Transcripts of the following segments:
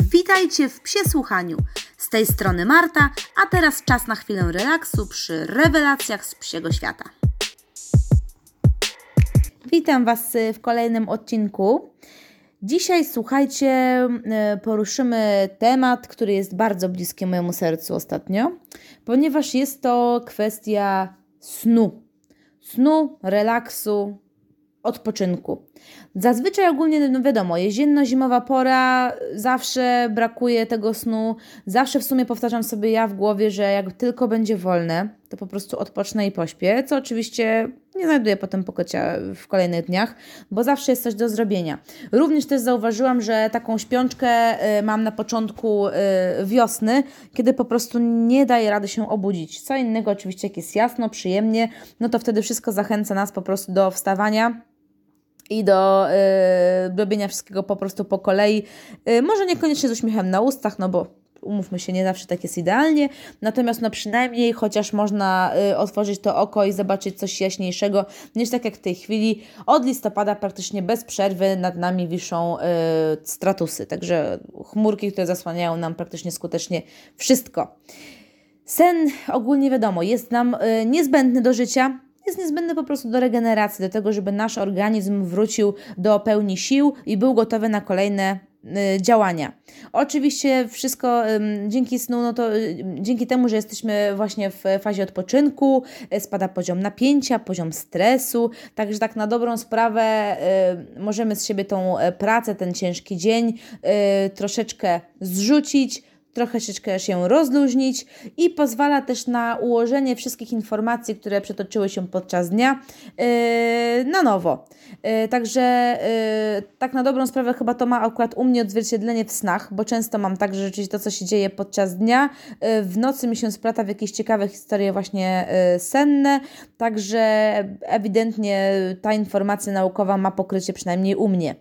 Witajcie w Psie Słuchaniu. Z tej strony Marta, a teraz czas na chwilę relaksu przy rewelacjach z psiego świata. Witam Was w kolejnym odcinku. Dzisiaj, słuchajcie, poruszymy temat, który jest bardzo bliski mojemu sercu ostatnio, ponieważ jest to kwestia snu. Snu, relaksu, odpoczynku. Zazwyczaj ogólnie, no wiadomo, jesienno-zimowa pora, zawsze brakuje tego snu, zawsze w sumie powtarzam sobie ja w głowie, że jak tylko będzie wolne, to po prostu odpocznę i pośpię, co oczywiście nie znajduję potem pokocia w kolejnych dniach, bo zawsze jest coś do zrobienia. Również też zauważyłam, że taką śpiączkę y, mam na początku y, wiosny, kiedy po prostu nie daje rady się obudzić. Co innego oczywiście jak jest jasno, przyjemnie, no to wtedy wszystko zachęca nas po prostu do wstawania i do y, robienia wszystkiego po prostu po kolei. Y, może niekoniecznie z uśmiechem na ustach, no bo umówmy się, nie zawsze tak jest idealnie, natomiast no przynajmniej chociaż można y, otworzyć to oko i zobaczyć coś jaśniejszego, niż tak jak w tej chwili od listopada praktycznie bez przerwy nad nami wiszą y, stratusy, także chmurki, które zasłaniają nam praktycznie skutecznie wszystko. Sen ogólnie wiadomo, jest nam y, niezbędny do życia, jest niezbędny po prostu do regeneracji, do tego, żeby nasz organizm wrócił do pełni sił i był gotowy na kolejne y, działania. Oczywiście wszystko dzięki snu, no to y, dzięki temu, że jesteśmy właśnie w fazie odpoczynku, y, spada poziom napięcia, poziom stresu, także tak na dobrą sprawę możemy z siebie tą pracę, ten ciężki dzień troszeczkę zrzucić, troszeczkę się rozluźnić i pozwala też na ułożenie wszystkich informacji, które przetoczyły się podczas dnia yy, na nowo. Yy, także yy, tak na dobrą sprawę chyba to ma akurat u mnie odzwierciedlenie w snach, bo często mam tak, że rzeczywiście to, co się dzieje podczas dnia, w nocy mi się splata w jakieś ciekawe historie właśnie senne, także ewidentnie ta informacja naukowa ma pokrycie przynajmniej u mnie.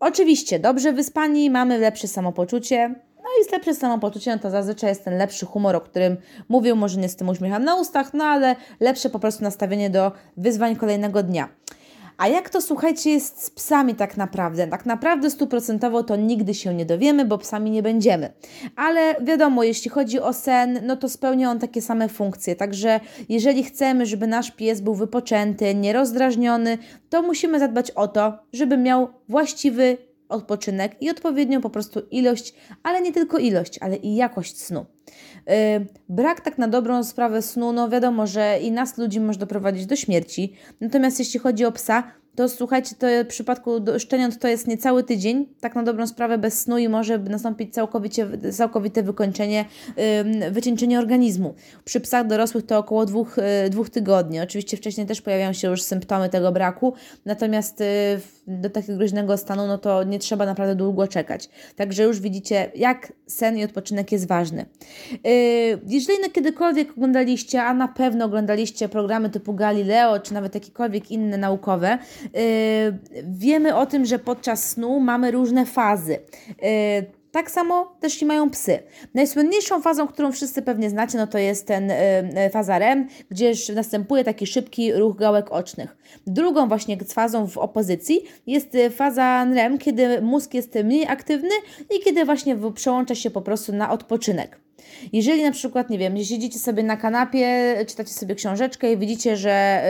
Oczywiście, dobrze wyspani, mamy lepsze samopoczucie, no i lepsze samopoczucie, no to zazwyczaj jest ten lepszy humor, o którym mówił, może nie z tym uśmiechem na ustach, no ale lepsze po prostu nastawienie do wyzwań kolejnego dnia. A jak to słuchajcie jest z psami tak naprawdę? Tak naprawdę stuprocentowo to nigdy się nie dowiemy, bo psami nie będziemy. Ale wiadomo, jeśli chodzi o sen, no to spełnia on takie same funkcje. Także jeżeli chcemy, żeby nasz pies był wypoczęty, nierozdrażniony, to musimy zadbać o to, żeby miał właściwy odpoczynek i odpowiednią po prostu ilość, ale nie tylko ilość, ale i jakość snu. Yy, brak tak na dobrą sprawę snu, no wiadomo, że i nas ludzi może doprowadzić do śmierci. Natomiast jeśli chodzi o psa, to słuchajcie, to w przypadku szczeniąt to jest niecały tydzień, tak na dobrą sprawę bez snu i może nastąpić całkowicie, całkowite wykończenie, wycieńczenie organizmu. Przy psach dorosłych to około dwóch, yy, dwóch tygodni. Oczywiście wcześniej też pojawiają się już symptomy tego braku, natomiast yy, do takiego groźnego stanu, no to nie trzeba naprawdę długo czekać. Także już widzicie, jak sen i odpoczynek jest ważny. Yy, jeżeli na kiedykolwiek oglądaliście, a na pewno oglądaliście programy typu Galileo, czy nawet jakiekolwiek inne naukowe, Y, wiemy o tym, że podczas snu mamy różne fazy. Y, tak samo też i mają psy. Najsłynniejszą fazą, którą wszyscy pewnie znacie, no to jest ten y, faza REM, gdzie następuje taki szybki ruch gałek ocznych. Drugą właśnie fazą w opozycji jest faza REM, kiedy mózg jest mniej aktywny i kiedy właśnie przełącza się po prostu na odpoczynek. Jeżeli na przykład, nie wiem, siedzicie sobie na kanapie, czytacie sobie książeczkę i widzicie, że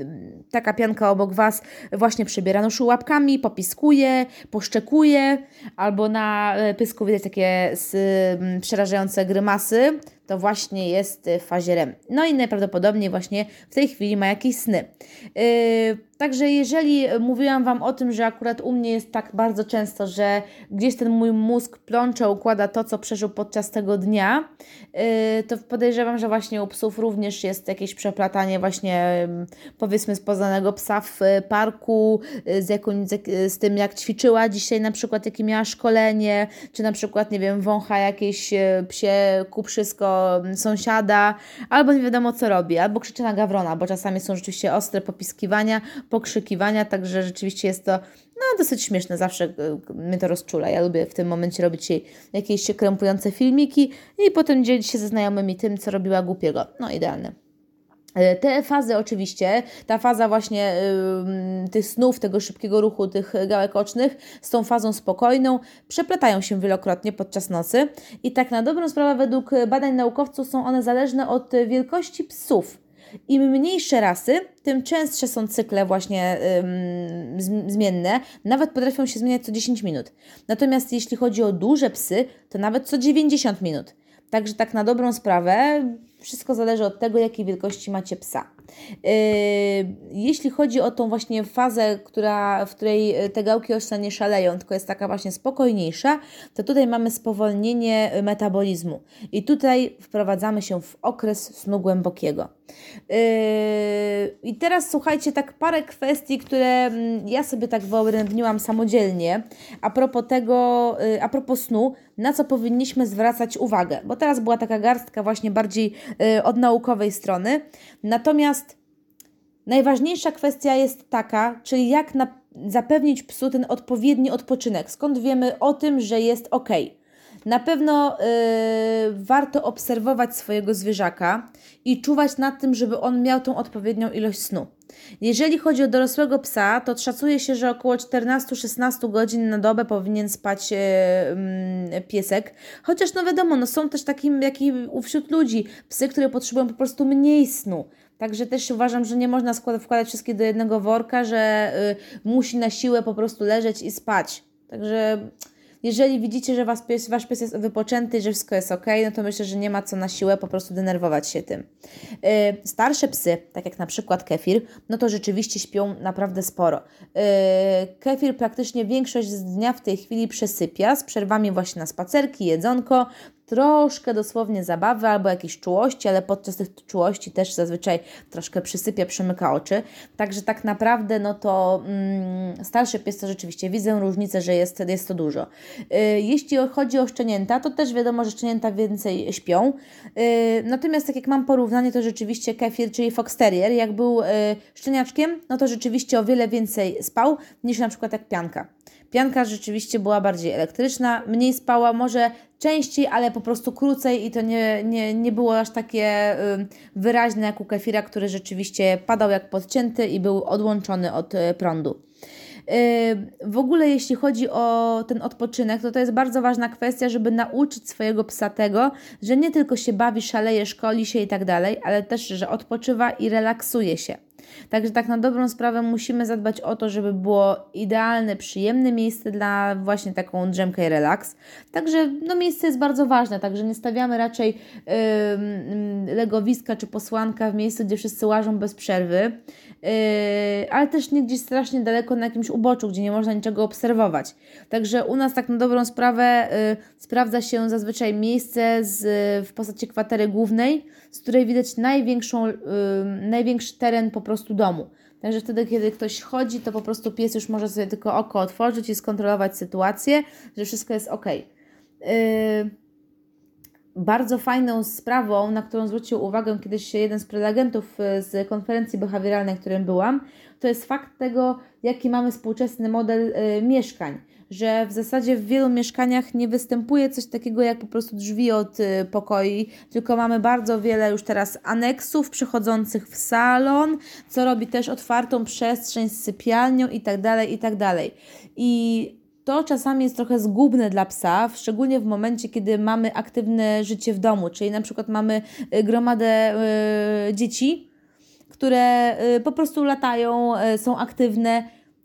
y, taka pianka obok Was właśnie przebiera noszy łapkami, popiskuje, poszczekuje, albo na y, pysku widać takie y, przerażające grymasy, to właśnie jest w fazie REM. No i najprawdopodobniej właśnie w tej chwili ma jakieś sny. Yy, także jeżeli mówiłam Wam o tym, że akurat u mnie jest tak bardzo często, że gdzieś ten mój mózg plącze, układa to, co przeżył podczas tego dnia, yy, to podejrzewam, że właśnie u psów również jest jakieś przeplatanie właśnie powiedzmy z poznanego psa w parku, yy, z, jaką, z, z tym jak ćwiczyła dzisiaj na przykład, jakie miała szkolenie, czy na przykład, nie wiem, wącha jakieś yy, psie kuprzysko sąsiada, albo nie wiadomo co robi, albo krzyczy na gawrona, bo czasami są rzeczywiście ostre popiskiwania, pokrzykiwania, także rzeczywiście jest to no, dosyć śmieszne, zawsze e, mnie to rozczula. Ja lubię w tym momencie robić jej jakieś krępujące filmiki i potem dzielić się ze znajomymi tym, co robiła głupiego. No idealne. E, te fazy oczywiście, ta faza właśnie y, tych snów, tego szybkiego ruchu tych gałek ocznych z tą fazą spokojną przeplatają się wielokrotnie podczas nocy i tak na dobrą sprawę według badań naukowców są one zależne od wielkości psów. Im mniejsze rasy, tym częstsze są cykle właśnie zmienne, nawet potrafią się zmieniać co 10 minut. Natomiast jeśli chodzi o duże psy, to nawet co 90 minut. Także tak na dobrą sprawę wszystko zależy od tego, jakiej wielkości macie psa. Yy, jeśli chodzi o tą właśnie fazę, która, w której te gałki oczne nie szaleją, tylko jest taka właśnie spokojniejsza, to tutaj mamy spowolnienie metabolizmu. I tutaj wprowadzamy się w okres snu głębokiego. Yy, I teraz słuchajcie, tak parę kwestii, które mm, ja sobie tak wyodrębniłam samodzielnie a propos tego, yy, a propos snu, na co powinniśmy zwracać uwagę, bo teraz była taka garstka właśnie bardziej od naukowej strony. Natomiast najważniejsza kwestia jest taka, czyli jak na, zapewnić psu ten odpowiedni odpoczynek. Skąd wiemy o tym, że jest ok? Na pewno yy, warto obserwować swojego zwierzaka i czuwać nad tym, żeby on miał tą odpowiednią ilość snu. Jeżeli chodzi o dorosłego psa, to szacuje się, że około 14-16 godzin na dobę powinien spać yy, yy, piesek. Chociaż no wiadomo, no są też takim, jak i wśród ludzi, psy, które potrzebują po prostu mniej snu. Także też uważam, że nie można wkładać wszystkie do jednego worka, że y, musi na siłę po prostu leżeć i spać. Także jeżeli widzicie, że was pies, wasz pies jest wypoczęty, że wszystko jest ok, no to myślę, że nie ma co na siłę po prostu denerwować się tym. Yy, starsze psy, tak jak na przykład kefir, no to rzeczywiście śpią naprawdę sporo. Yy, kefir praktycznie większość z dnia w tej chwili przesypia z przerwami właśnie na spacerki, jedzonko, troszkę dosłownie zabawy albo jakiejś czułości, ale podczas tych czułości też zazwyczaj troszkę przysypia, przymyka oczy. Także tak naprawdę, no to mm, starszy pies to rzeczywiście widzę różnicę, że jest, jest to dużo. Yy, jeśli chodzi o szczenięta, to też wiadomo, że szczenięta więcej śpią. Yy, natomiast tak jak mam porównanie, to rzeczywiście kefir, czyli fox terrier, jak był yy, szczeniaczkiem, no to rzeczywiście o wiele więcej spał niż na przykład jak pianka. Pianka rzeczywiście była bardziej elektryczna, mniej spała, może częściej, ale po prostu krócej i to nie, nie, nie było aż takie wyraźne jak u kefira, który rzeczywiście padał jak podcięty i był odłączony od y, prądu. W ogóle jeśli chodzi o ten odpoczynek, to to jest bardzo ważna kwestia, żeby nauczyć swojego psa tego, że nie tylko się bawi, szaleje, szkoli się i tak dalej, ale też, że odpoczywa i relaksuje się. Także tak na dobrą sprawę musimy zadbać o to, żeby było idealne, przyjemne miejsce dla właśnie taką drzemkę i relaks. Także no, miejsce jest bardzo ważne, także nie stawiamy raczej yy, legowiska czy posłanka w miejscu, gdzie wszyscy łażą bez przerwy, yy, ale też nie gdzieś strasznie daleko na jakimś uboczu, gdzie nie można niczego obserwować. Także u nas tak na dobrą sprawę yy, sprawdza się zazwyczaj miejsce z, w postaci kwatery głównej, z której widać największą, yy, największy teren po prostu domu. Także wtedy, kiedy ktoś chodzi, to po prostu pies już może sobie tylko oko otworzyć i skontrolować sytuację, że wszystko jest ok. Yy, bardzo fajną sprawą, na którą zwrócił uwagę kiedyś jeden z prelegentów y, z konferencji behawioralnej, w którym byłam, to jest fakt tego, jaki mamy współczesny model y, mieszkań że w zasadzie w wielu mieszkaniach nie występuje coś takiego jak po prostu drzwi od y, pokoi, tylko mamy bardzo wiele już teraz aneksów przechodzących w salon, co robi też otwartą przestrzeń z sypialnią i tak dalej, i tak. I to czasami jest trochę zgubne dla psa, szczególnie w momencie, kiedy mamy aktywne życie w domu, czyli na przykład mamy y, gromadę y, dzieci, które y, po prostu latają, są aktywne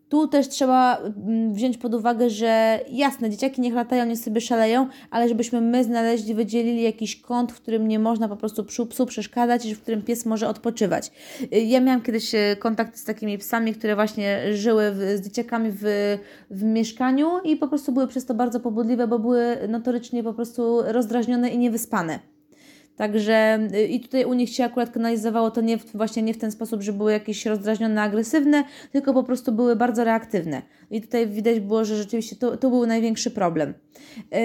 tu też trzeba mm, wziąć pod uwagę, że jasne, dzieciaki niech latają, nie sobie szaleją, ale żebyśmy my znaleźli, wydzielili jakiś kąt, w którym nie można po prostu psu, psu przeszkadzać i w którym pies może odpoczywać. Y, ja miałam kiedyś y, kontakt z takimi psami, które właśnie żyły w, z dzieciakami w, w mieszkaniu i po prostu były przez to bardzo pobudliwe, bo były notorycznie po prostu rozdrażnione i niewyspane. Także y, i tutaj u nich się akurat kanalizowało to nie w, właśnie nie w ten sposób, że były jakieś rozdrażnione, agresywne, tylko po prostu były bardzo reaktywne. I tutaj widać było, że rzeczywiście to, to był największy problem. Yy,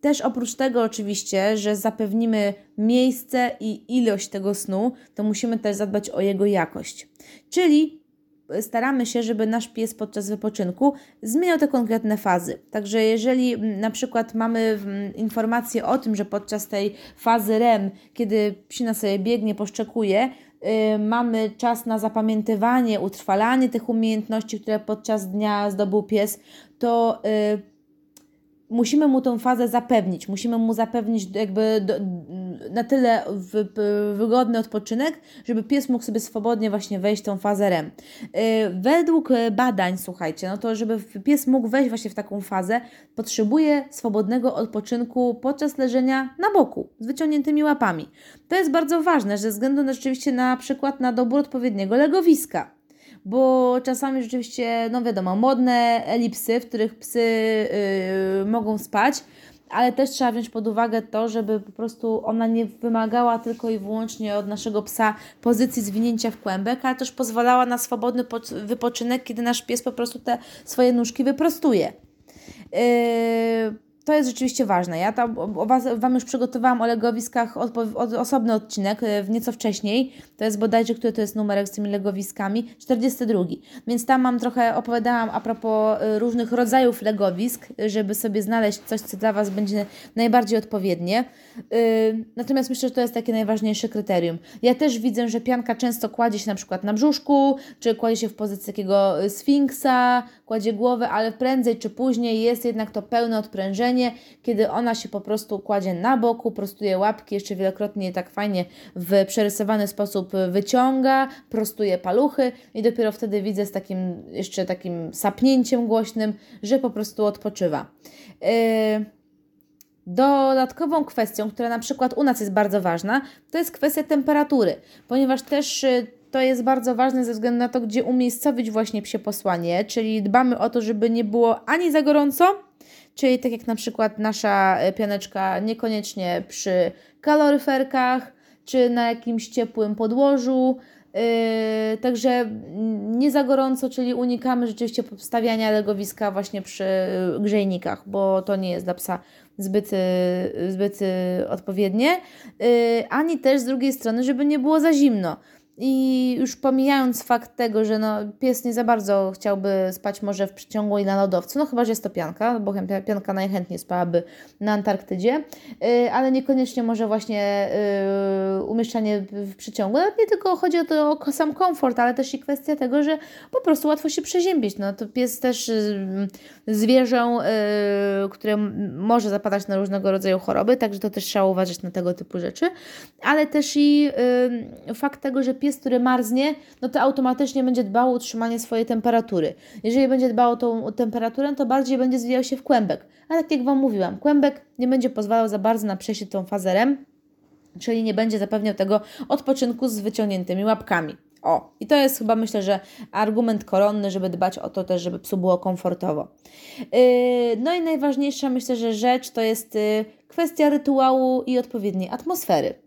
też oprócz tego oczywiście, że zapewnimy miejsce i ilość tego snu, to musimy też zadbać o jego jakość. Czyli staramy się, żeby nasz pies podczas wypoczynku zmieniał te konkretne fazy. Także jeżeli na przykład mamy informację o tym, że podczas tej fazy REM, kiedy psina sobie biegnie, poszczekuje, yy, mamy czas na zapamiętywanie, utrwalanie tych umiejętności, które podczas dnia zdobył pies, to yy, musimy mu tą fazę zapewnić, musimy mu zapewnić jakby do, na tyle w, wygodny odpoczynek, żeby pies mógł sobie swobodnie właśnie wejść tą fazę REM. Y, według badań, słuchajcie, no to żeby pies mógł wejść właśnie w taką fazę, potrzebuje swobodnego odpoczynku podczas leżenia na boku, z wyciągniętymi łapami. To jest bardzo ważne, ze względu na, rzeczywiście na przykład na dobór odpowiedniego legowiska bo czasami rzeczywiście, no wiadomo, modne elipsy, w których psy yy, mogą spać, ale też trzeba wziąć pod uwagę to, żeby po prostu ona nie wymagała tylko i wyłącznie od naszego psa pozycji zwinięcia w kłębek, ale też pozwalała na swobodny wypoczynek, kiedy nasz pies po prostu te swoje nóżki wyprostuje. Yy, to jest rzeczywiście ważne. Ja tam o was, Wam już przygotowałam o legowiskach od, od, osobny odcinek, e, w nieco wcześniej. To jest bodajże, który to jest numerek z tymi legowiskami? 42. Więc tam mam trochę, opowiadałam a propos e, różnych rodzajów legowisk, żeby sobie znaleźć coś, co dla Was będzie najbardziej odpowiednie. E, natomiast myślę, że to jest takie najważniejsze kryterium. Ja też widzę, że pianka często kładzie się na przykład na brzuszku, czy kładzie się w pozycji takiego sfinksa, kładzie głowę, ale prędzej czy później jest jednak to pełne odprężenie, kiedy ona się po prostu kładzie na boku, prostuje łapki, jeszcze wielokrotnie tak fajnie w przerysowany sposób wyciąga, prostuje paluchy i dopiero wtedy widzę z takim jeszcze takim sapnięciem głośnym, że po prostu odpoczywa. Yy, Dodatkową kwestią, która na przykład u nas jest bardzo ważna, to jest kwestia temperatury, ponieważ też y, to jest bardzo ważne ze względu na to, gdzie umiejscowić właśnie psie posłanie, czyli dbamy o to, żeby nie było ani za gorąco, czyli tak jak na przykład nasza e, pianeczka niekoniecznie przy kaloryferkach, czy na jakimś ciepłym podłożu, Yy, także nie za gorąco, czyli unikamy rzeczywiście stawiania legowiska właśnie przy grzejnikach, bo to nie jest dla psa zbyt, zbyt odpowiednie, yy, ani też z drugiej strony, żeby nie było za zimno. I już pomijając fakt tego, że no, pies nie za bardzo chciałby spać może w przeciągu i na lodowcu, no chyba, że jest to pianka, bo pianka najchętniej spałaby na Antarktydzie, yy, ale niekoniecznie może właśnie yy, umieszczanie w przeciągu. Nawet nie tylko chodzi o to o sam komfort, ale też i kwestia tego, że po prostu łatwo się przeziębić. No to pies też yy, zwierzę, yy, które może zapadać na różnego rodzaju choroby, także to też trzeba uważać na tego typu rzeczy, ale też i yy, fakt tego, że pies pies, który marznie, no to automatycznie będzie dbał o utrzymanie swojej temperatury. Jeżeli będzie dbał o tą temperaturę, to bardziej będzie zwijał się w kłębek. A tak jak Wam mówiłam, kłębek nie będzie pozwalał za bardzo na przejście tą fazę REM, czyli nie będzie zapewniał tego odpoczynku z wyciągniętymi łapkami. O, i to jest chyba myślę, że argument koronny, żeby dbać o to też, żeby psu było komfortowo. Yy, no i najważniejsza myślę, że rzecz to jest yy, kwestia rytuału i odpowiedniej atmosfery.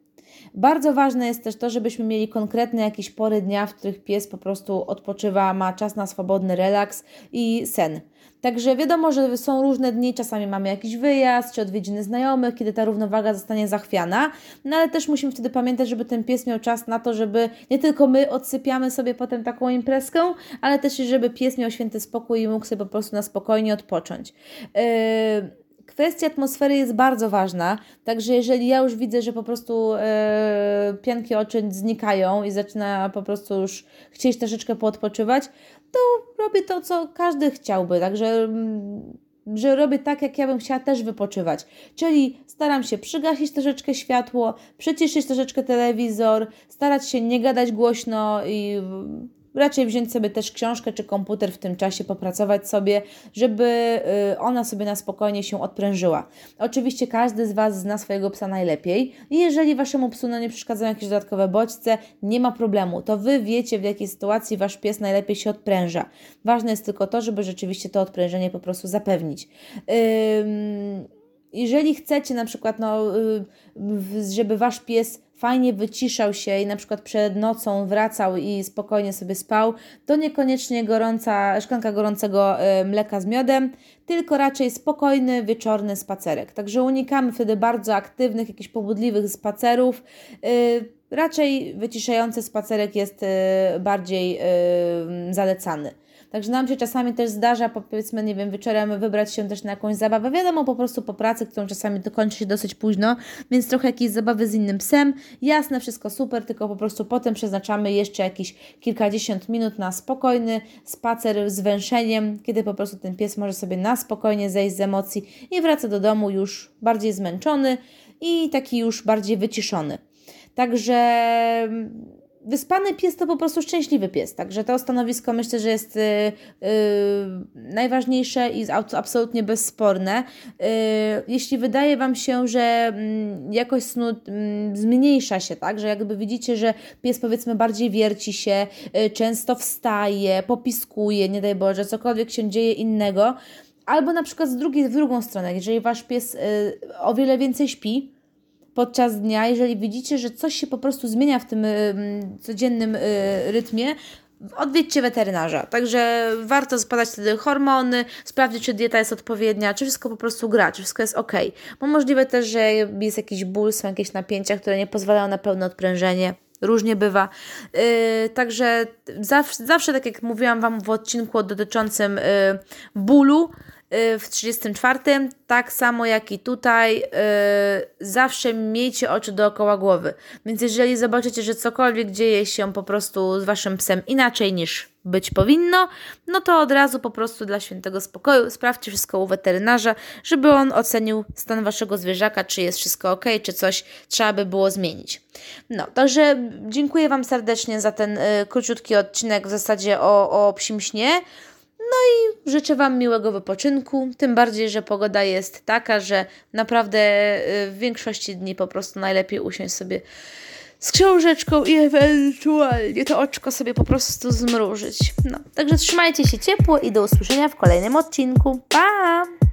Bardzo ważne jest też to, żebyśmy mieli konkretne jakieś pory dnia, w których pies po prostu odpoczywa, ma czas na swobodny relaks i sen. Także wiadomo, że są różne dni, czasami mamy jakiś wyjazd czy odwiedziny znajomych, kiedy ta równowaga zostanie zachwiana, no ale też musimy wtedy pamiętać, żeby ten pies miał czas na to, żeby nie tylko my odsypiamy sobie potem taką imprezkę, ale też żeby pies miał święty spokój i mógł sobie po prostu na spokojnie odpocząć. Yy, Kwestia atmosfery jest bardzo ważna, także jeżeli ja już widzę, że po prostu e, pianki oczy znikają i zaczyna po prostu już chcieć troszeczkę poodpoczywać, to robię to, co każdy chciałby, także mm, że robię tak, jak ja bym chciała też wypoczywać. Czyli staram się przygasić troszeczkę światło, przyciszyć troszeczkę telewizor, starać się nie gadać głośno i raczej wziąć sobie też książkę czy komputer w tym czasie, popracować sobie, żeby y, ona sobie na spokojnie się odprężyła. Oczywiście każdy z Was zna swojego psa najlepiej i jeżeli Waszemu psu no, nie przeszkadzają jakieś dodatkowe bodźce, nie ma problemu. To Wy wiecie, w jakiej sytuacji Wasz pies najlepiej się odpręża. Ważne jest tylko to, żeby rzeczywiście to odprężenie po prostu zapewnić. Yy jeżeli chcecie na przykład, no, y, żeby wasz pies fajnie wyciszał się i na przykład przed nocą wracał i spokojnie sobie spał, to niekoniecznie gorąca, szklanka gorącego y, mleka z miodem, tylko raczej spokojny, wieczorny spacerek. Także unikamy wtedy bardzo aktywnych, jakichś pobudliwych spacerów. Y, raczej wyciszający spacerek jest bardziej zalecany. Także nam się czasami też zdarza, powiedzmy, nie wiem, wieczorem wybrać się też na jakąś zabawę. Wiadomo, po prostu po pracy, którą czasami dokończy się dosyć późno, więc trochę jakieś zabawy z innym psem. Jasne, wszystko super, tylko po prostu potem przeznaczamy jeszcze jakieś kilkadziesiąt minut na spokojny spacer z węszeniem, kiedy po prostu ten pies może sobie na spokojnie zejść z emocji i wraca do domu już bardziej zmęczony i taki już bardziej wyciszony. Także wyspany pies to po prostu szczęśliwy pies. Także to stanowisko myślę, że jest yy, najważniejsze i absolutnie bezsporne. Yy, jeśli wydaje Wam się, że yy, jakość snu yy, zmniejsza się, tak, że jakby widzicie, że pies powiedzmy bardziej wierci się, yy, często wstaje, popiskuje, nie daj Boże, cokolwiek się dzieje innego, albo na przykład z drugiej, w drugą stronę, jeżeli Wasz pies yy, o wiele więcej śpi, podczas dnia, jeżeli widzicie, że coś się po prostu zmienia w tym codziennym y, rytmie, odwiedźcie weterynarza. Także warto zbadać wtedy hormony, sprawdzić, czy dieta jest odpowiednia, czy wszystko po prostu gra, czy wszystko jest ok. Bo możliwe też, że jest jakiś ból, są jakieś napięcia, które nie pozwalają na pełne odprężenie. Różnie bywa. Yy, także zawsze, zawsze, tak jak mówiłam Wam w odcinku dotyczącym yy, bólu, w 34, tak samo jak i tutaj, yy, zawsze miejcie oczy dookoła głowy. Więc jeżeli zobaczycie, że cokolwiek dzieje się po prostu z waszym psem inaczej niż być powinno, no to od razu po prostu dla świętego spokoju sprawdźcie wszystko u weterynarza, żeby on ocenił stan waszego zwierzaka, czy jest wszystko ok, czy coś trzeba by było zmienić. No, także dziękuję Wam serdecznie za ten y, króciutki odcinek w zasadzie o, o psim śnie. No i życzę Wam miłego wypoczynku, tym bardziej, że pogoda jest taka, że naprawdę y, w większości dni po prostu najlepiej usiąść sobie z książeczką i ewentualnie to oczko sobie po prostu zmrużyć. No, także trzymajcie się ciepło i do usłyszenia w kolejnym odcinku. Pa!